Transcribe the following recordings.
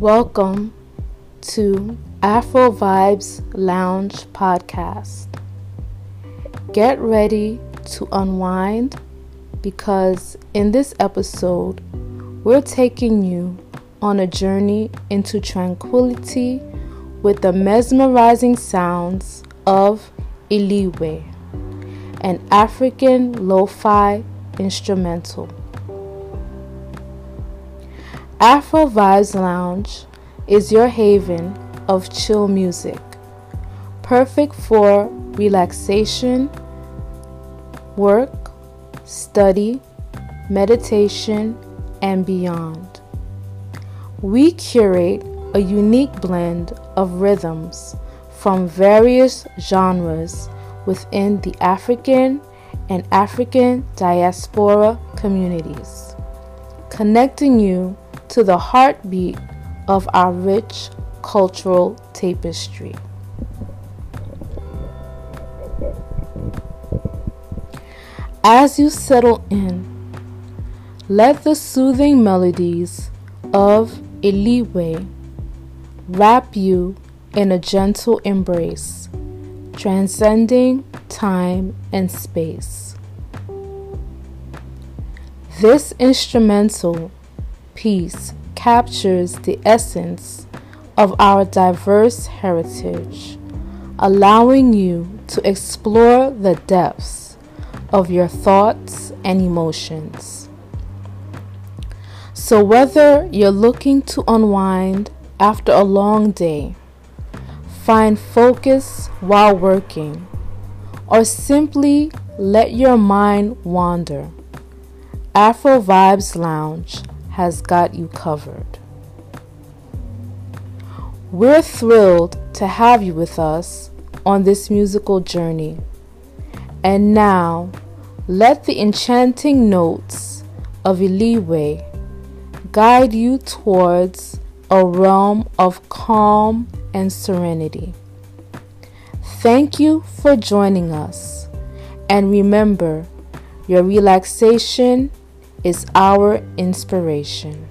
Welcome to Afro Vibes Lounge podcast. Get ready to unwind because in this episode, we're taking you on a journey into tranquility with the mesmerizing sounds of Eluigwe, an African lo fi instrumental. Afro Vibes Lounge is your haven of chill music, perfect for relaxation, work, study, meditation, and beyond. We curate a unique blend of rhythms from various genres within the African and African diaspora communities, connecting you to the heartbeat of our rich cultural tapestry. As you settle in, let the soothing melodies of Eluigwe wrap you in a gentle embrace, transcending time and space. This instrumental piece captures the essence of our diverse heritage, allowing you to explore the depths of your thoughts and emotions. So, whether you're looking to unwind after a long day, find focus while working, or simply let your mind wander, Afro Vibes Lounge has got you covered. We're thrilled to have you with us on this musical journey. And now, let the enchanting notes of Eluigwe guide you towards a realm of calm and serenity. Thank you for joining us. And remember, your relaxation is our inspiration.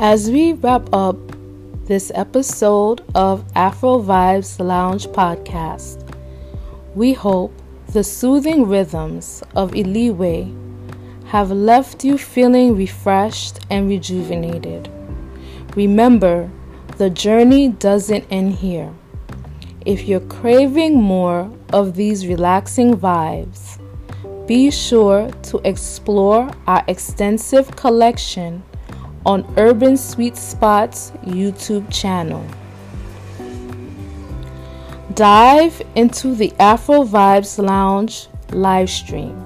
As we wrap up this episode of Afro Vibes Lounge podcast, we hope the soothing rhythms of Eluigwe have left you feeling refreshed and rejuvenated. Remember, the journey doesn't end here. If you're craving more of these relaxing vibes, Be sure to explore our extensive collection on Urban Sweet Spot's YouTube channel. Dive into the Afro Vibes Lounge live stream,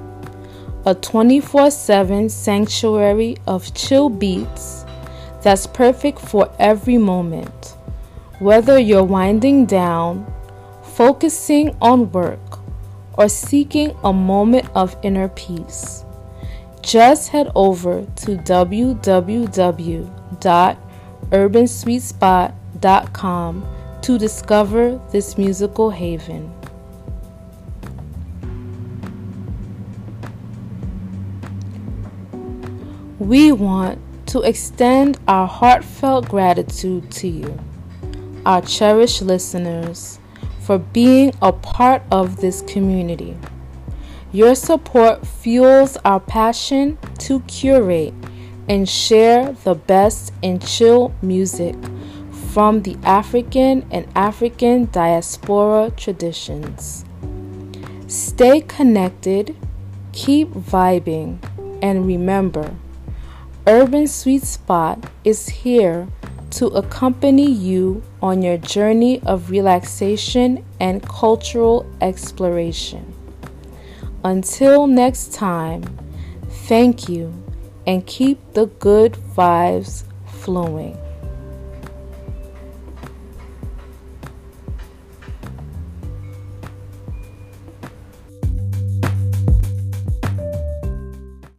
a 24 7 sanctuary of chill beats that's perfect for every moment. Whether you're winding down, focusing on work, or seeking a moment of inner peace, just head over to www.urbansweetspot.com to discover this musical haven. We want to extend our heartfelt gratitude to you, our cherished listeners, for being a part of this community. Your support fuels our passion to curate and share the best in chill music from the African and African diaspora traditions. Stay connected, keep vibing, and remember Urban Sweet Spot is here to accompany you on your journey of relaxation and cultural exploration. Until next time, thank you and keep the good vibes flowing.